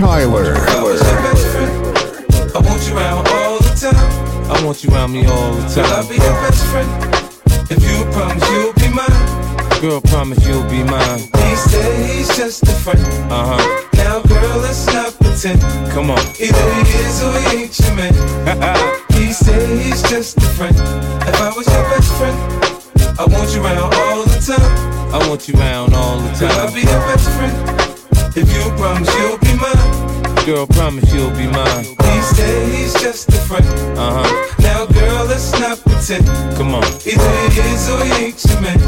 Tyler. I was your best friend. I want you around all the time. I want you around me all the Will I time. be your best friend? If you promise you'll be mine. Girl, promise you'll be mine. He said he's just a friend. Uh huh. Now, girl, let's not pretend. Come on. Either he is or he ain't your man. he said he's just a friend. If I was your best friend, I want you around all the time. I want you around all the Will I time. be your best friend? If you promise you'll be mine. Girl, promise you'll be mine. He said he's just a friend. Uh huh. Now, girl, let's not pretend. Come on. Either he is or he ain't your man.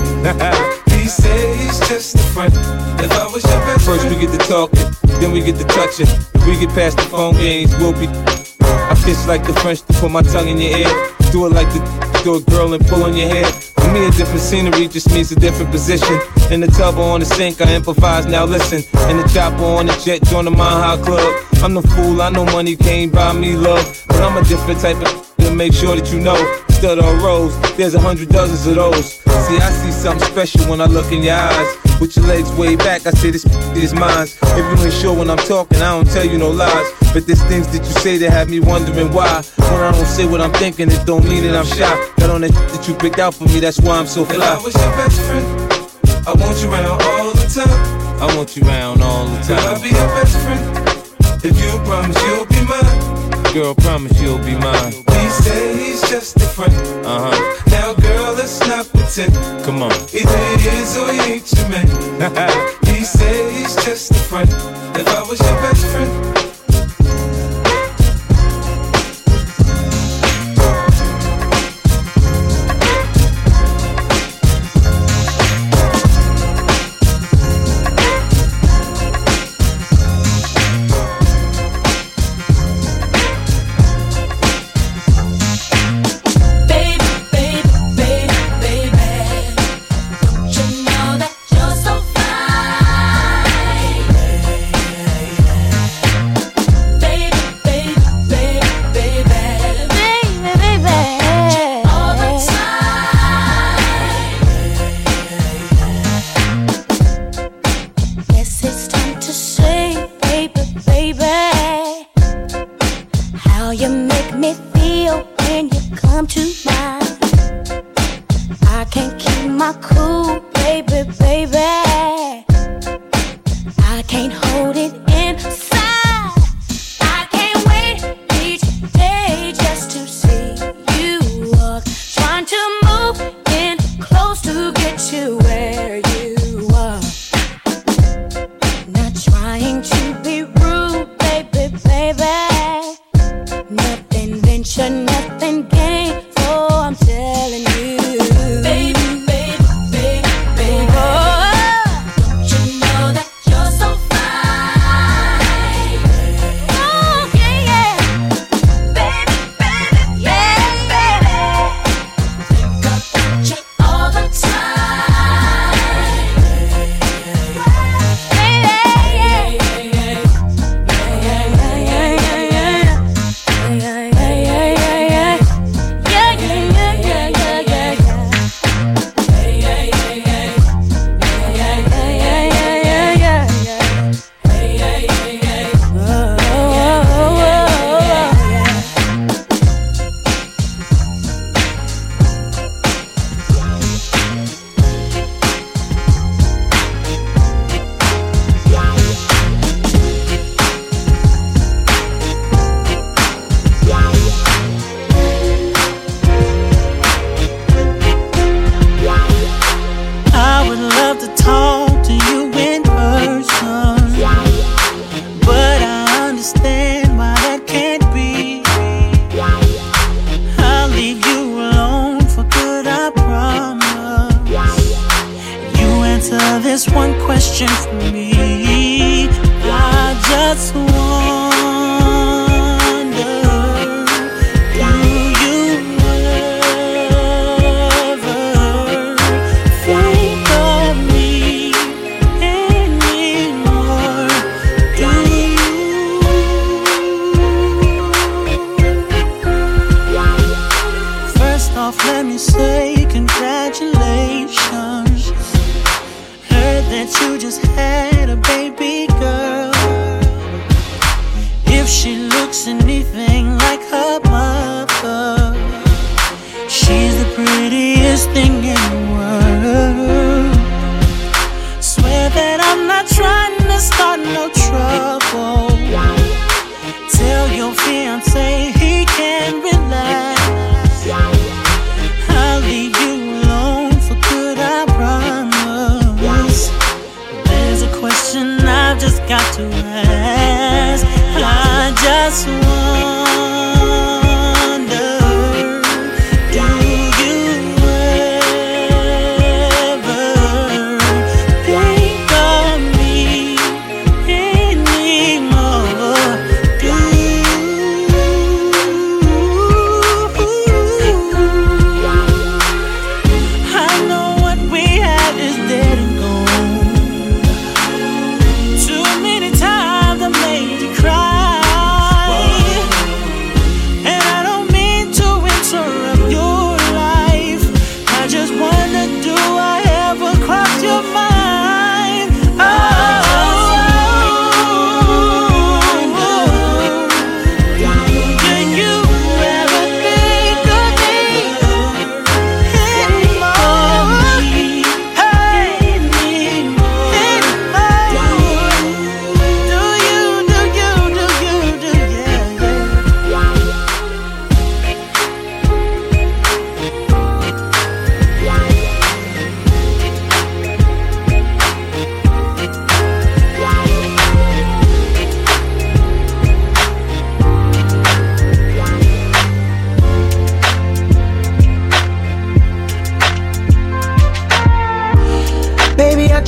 he said he's just a friend. If I was your best First we get to talking, then we get to touching. If we get past the phone games, we'll be. I kiss like the French to put my tongue in your ear. Do it like the do it girl and pull on your hair. For me, a different scenery just means a different position. In the tub or on the sink, I improvise. Now listen, in the chopper on the jet, join the High Club. I'm the fool, I know money can't buy me love, but I'm a different type of to make sure that you know. Stud on rose, there's a hundred dozens of those. See, I see something special when I look in your eyes. With your legs way back, I say this is mine. If you ain't sure when I'm talking, I don't tell you no lies. But there's things that you say that have me wondering why. When I don't say what I'm thinking, it don't mean that I'm shy. Got on that that you picked out for me, that's why I'm so if I fly. was your best friend, I want you around all the time. I want you around all the time. Will I time. be your best friend? If you promise you'll be mine. Girl, promise you'll be mine. He said he's just a friend. Uh huh. Now, girl, let's not pretend. Come on. Either he is or he ain't your man. he said he's just a friend. If I was your best friend, I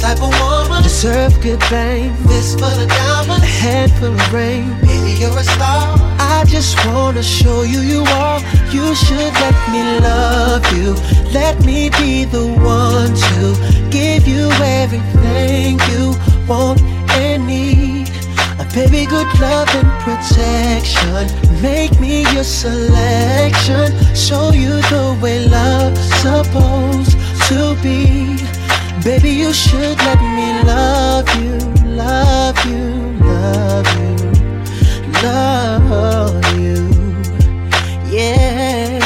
The type of woman deserve good things. This full of diamonds, a head full of rain. Baby, you're a star. I just wanna show you you are. You should let me love you. Let me be the one to give you everything you want and need. A baby, good love and protection. Make me your selection. Show you the way love's supposed to be. Baby, you should let me love you, love you, love you, love you. Yeah.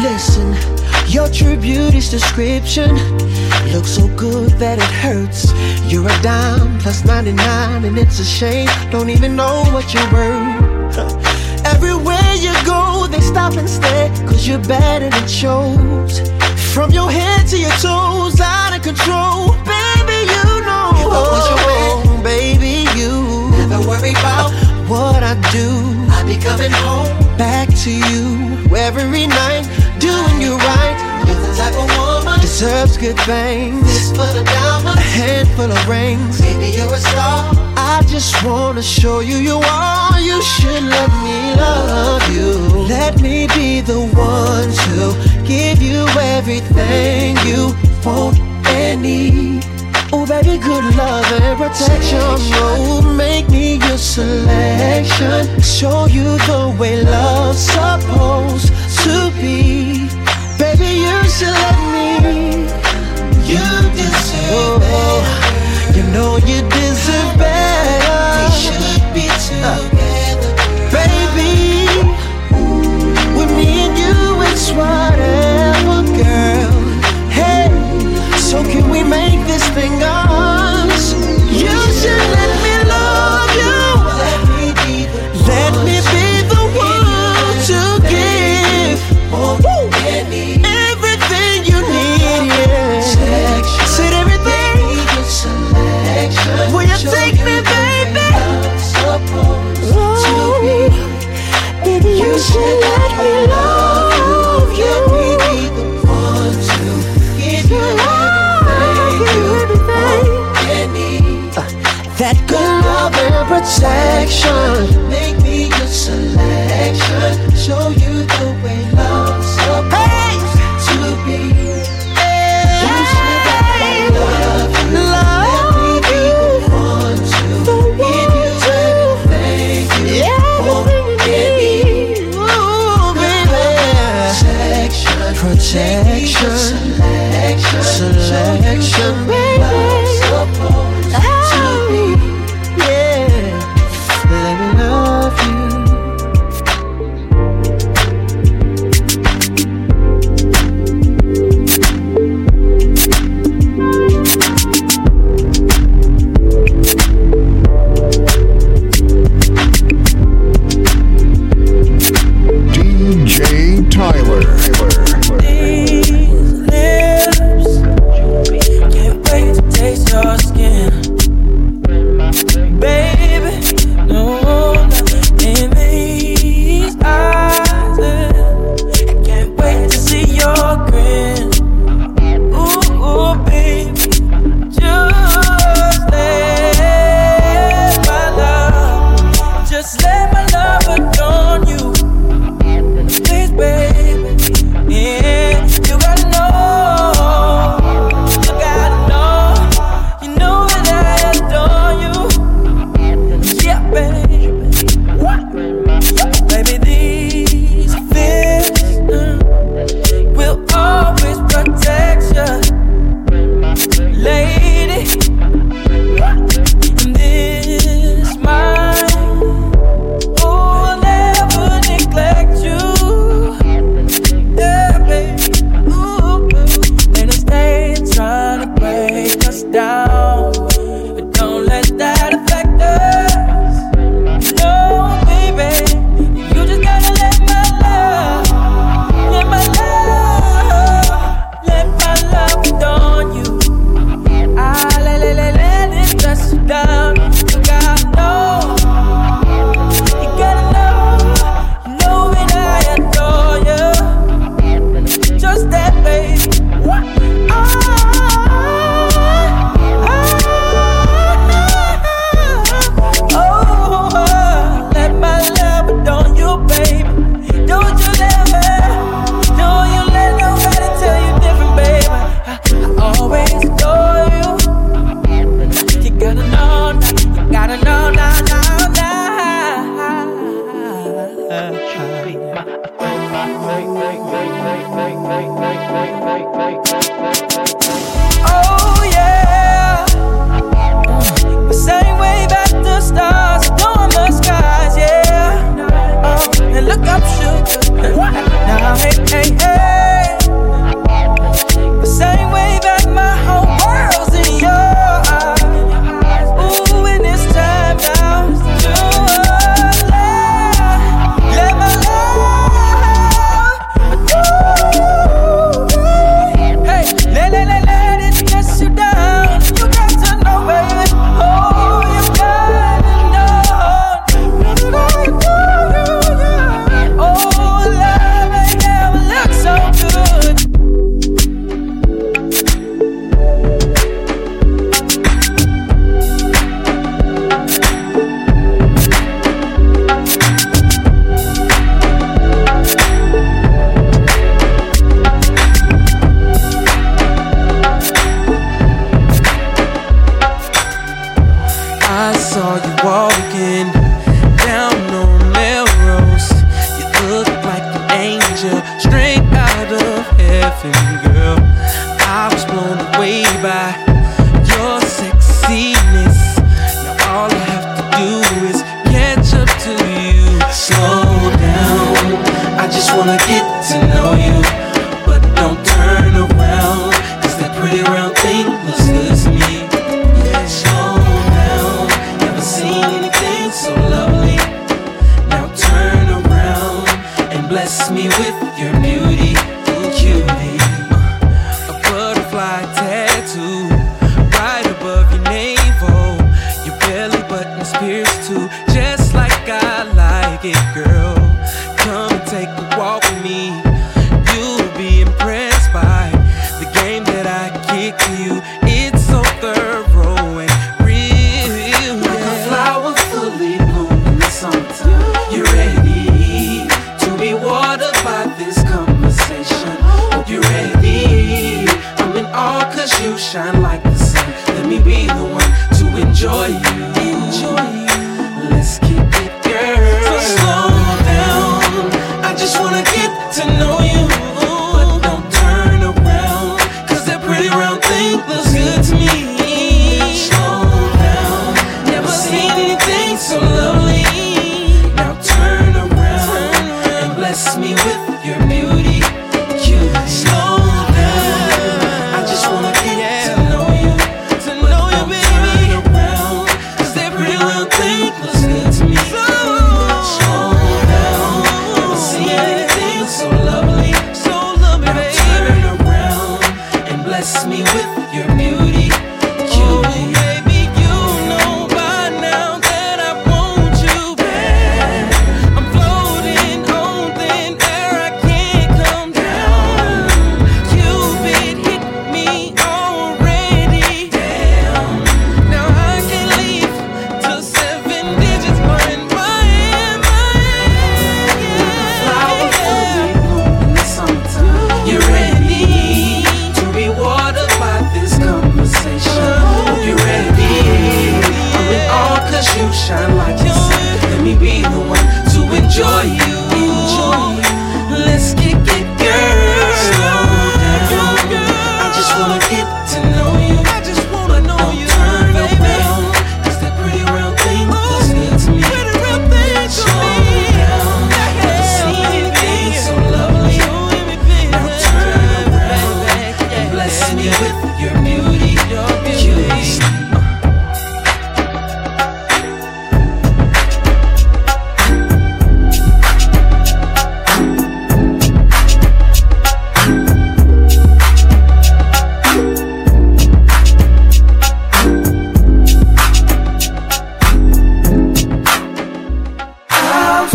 Listen, your true beauty's description looks so good that it hurts. You're a dime plus 99, and it's a shame. Don't even know what you're worth. Everywhere you go, they stop and stare, cause you're better than shows. From your head to your toes, out of control. Baby, you know. If I was your man, oh, baby, you never worry about what I do. I be coming home back to you every night, doing you right. You're the type of woman deserves good things. This full of diamonds, a handful of rings. Baby, you're a star. I just wanna show you you are. You should let me love you. Let me be the one to give you everything you want and need. Oh, baby, good love and protection. Oh, make me your selection. Show you the way love's supposed to be. Baby, you should let me. Protection, selection, baby.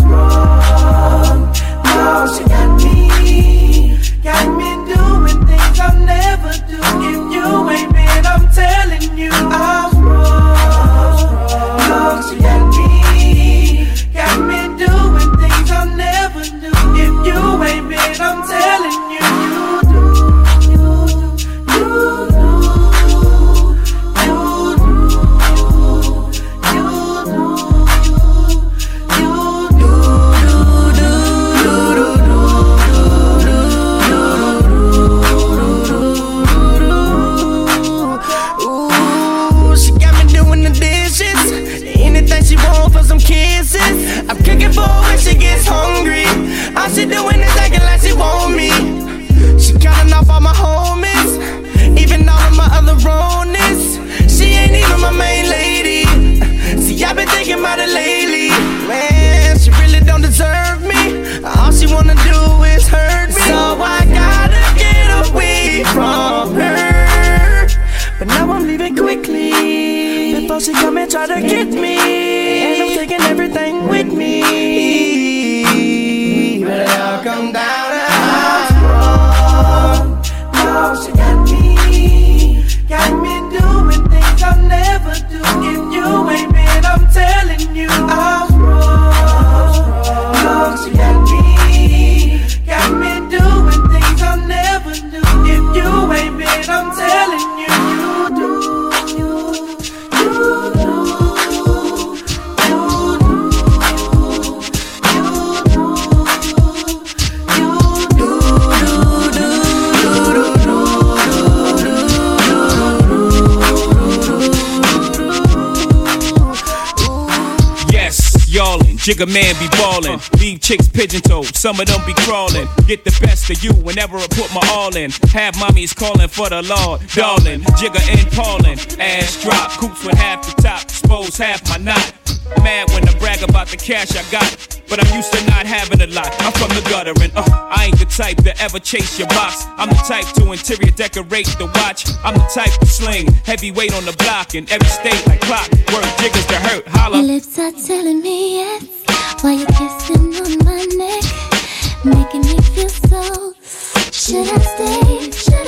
road. know she come and try to get me. And I'm taking everything with me. But it all come down. Jigga man be ballin', leave chicks pigeon toed, some of them be crawling. Get the best of you whenever I put my all in. Have mommies callin' for the Lord, darling. Jigga and Paulin', ass drop, coops with half the top, expose half my knot. Mad when I brag about the cash I got, but I'm used to not having a lot. I'm from the gutter and uh, I ain't the type to ever chase your box. I'm the type to interior decorate the watch. I'm the type to sling heavyweight on the block in every state like clock. Word jiggers to hurt, holla. Your lips are telling me yes while you're kissing on my neck, making me feel so. Should I stay? Should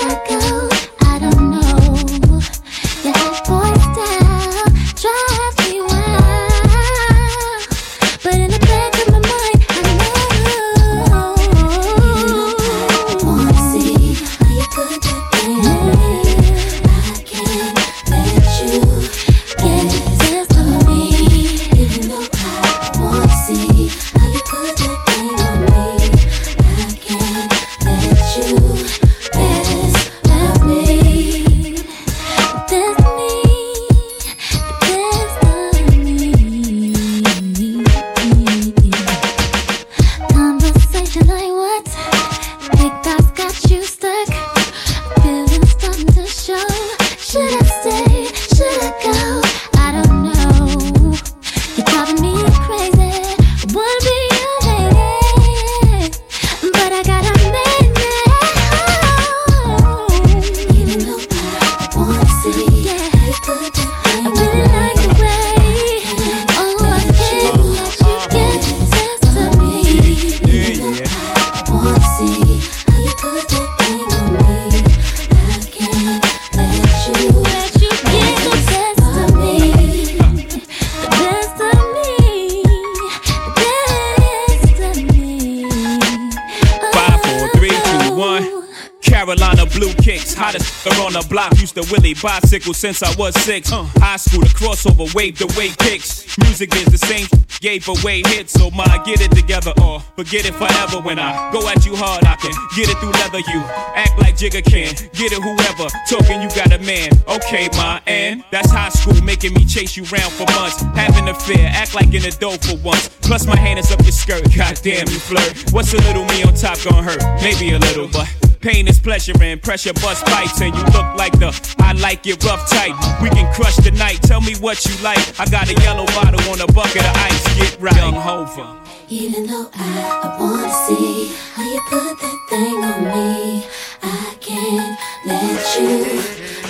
to Willie bicycle since I was six. Uh. High school, the crossover, wave the way kicks. Music is the same, gave away hits. So my get it together or forget it forever. When I go at you hard, I can get it through leather. You act like Jigga can, get it whoever. Talking, you got a man. Okay, my and that's high school, making me chase you round for months. Having a fear, act like an adult for once. Plus my hand is up your skirt. Goddamn, you flirt. What's a little me on top gonna hurt? Maybe a little, but. Pain is pleasure and pressure bust pipes and you look like the I like it rough type. We can crush the night. Tell me what you like. I got a yellow bottle on a bucket of ice. Get right. Young Hova. Even though I, I wanna see how you put that thing on me, I can't let you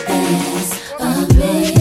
pass of me.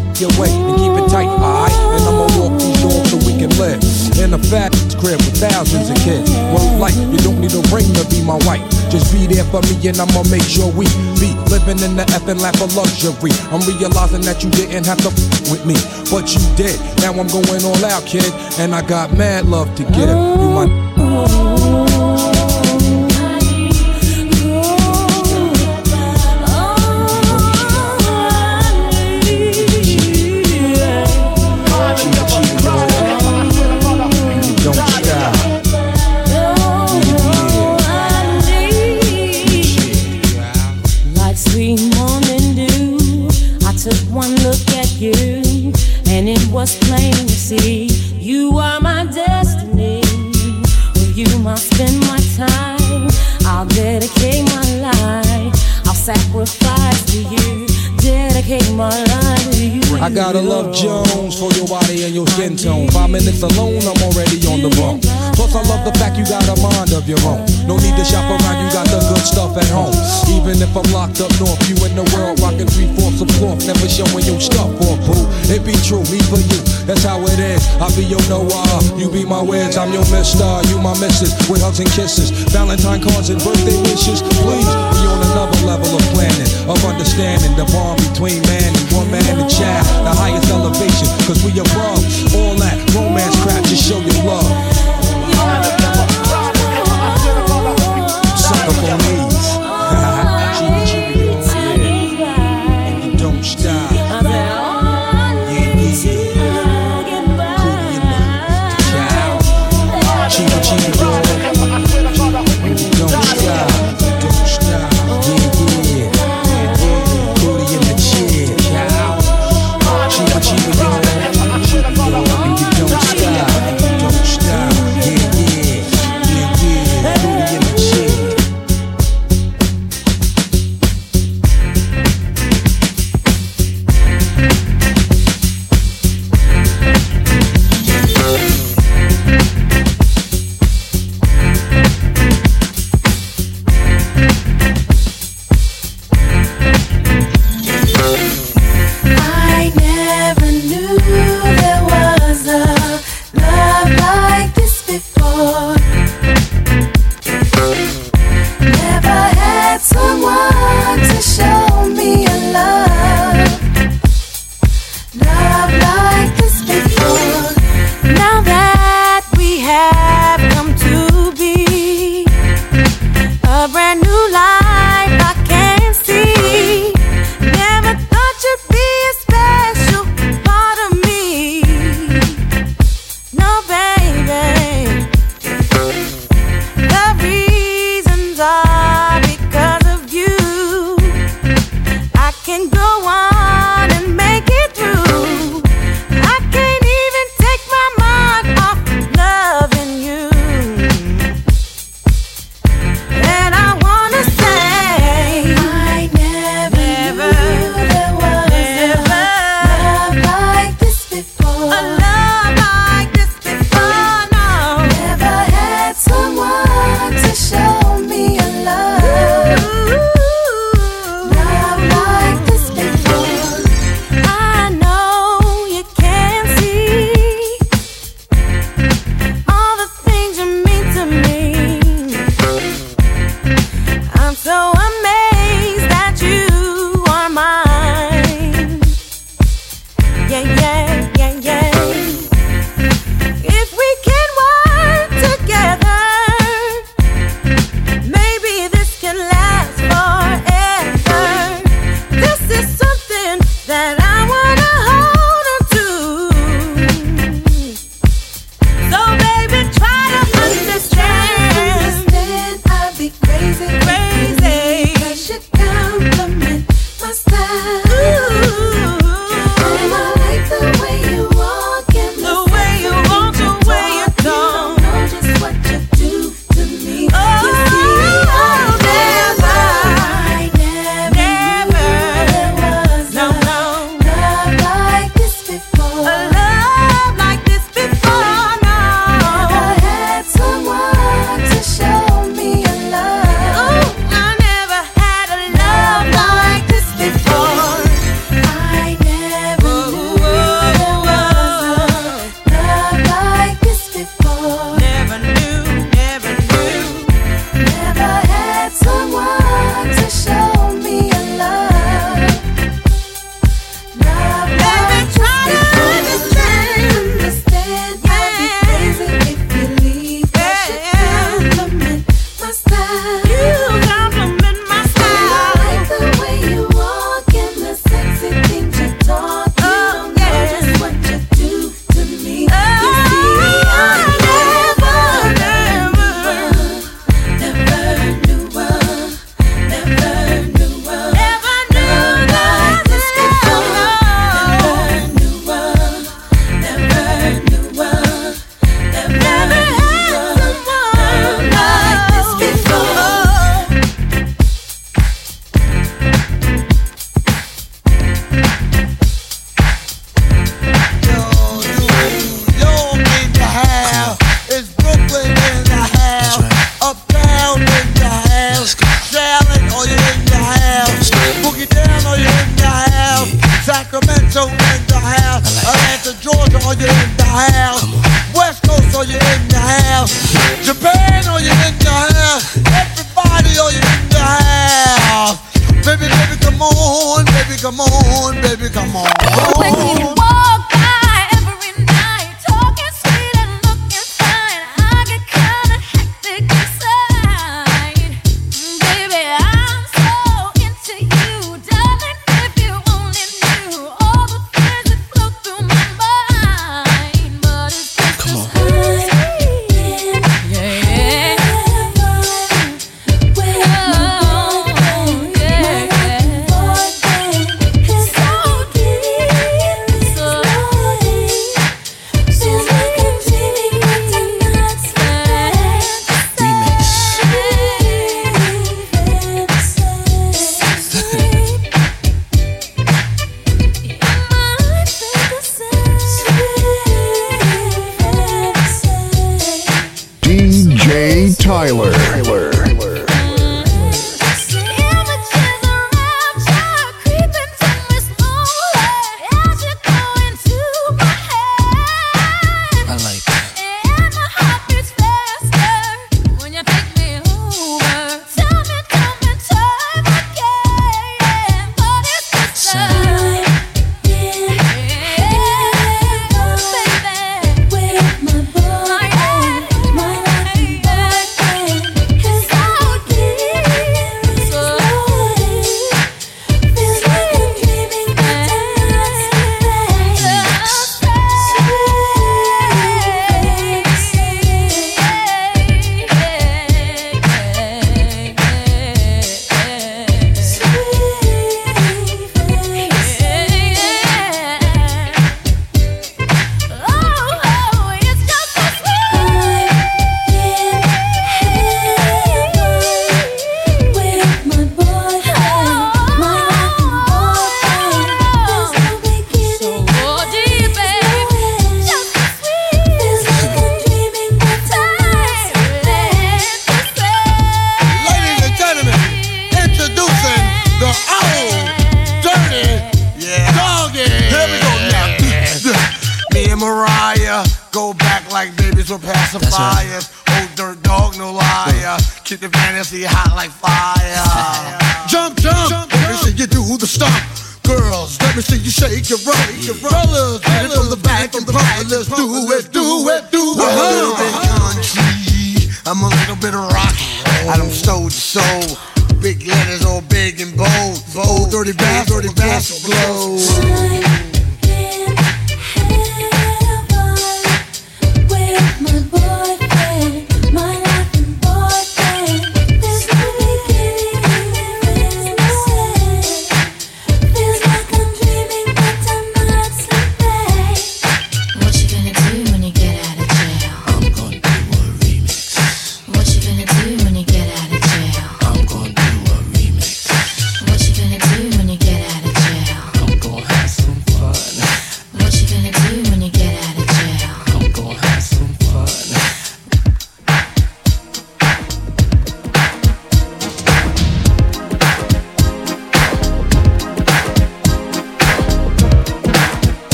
away and keep it tight, alright? And I'ma walk these doors so we can live in a fat crib with thousands of kids. Word like you don't need a ring to be my wife. Just be there for me and I'ma make sure we be living in the effing lap of luxury. I'm realizing that you didn't have to f- with me, but you did. Now I'm going all out, kid, and I got mad love to give. You my I gotta love Jones for your body and your skin tone. Five minutes alone, I'm already on the bone. Plus, I love the fact you got a mind of your own. No need to shop around, you got the good stuff at home. Even if I'm locked up north, you in the world rocking three fourths of cloth, never showing your stuff or boo. It be true, me for you, that's how it is. I be your Noah, you be my wedge, I'm your mister, you my missus, with hugs and kisses, Valentine cards and birthday wishes. Please, we on another level of planning, of understanding the bond between man and woman and child, the highest elevation, cause we above all that romance crap, just show your love. Sucker for me. Ooh.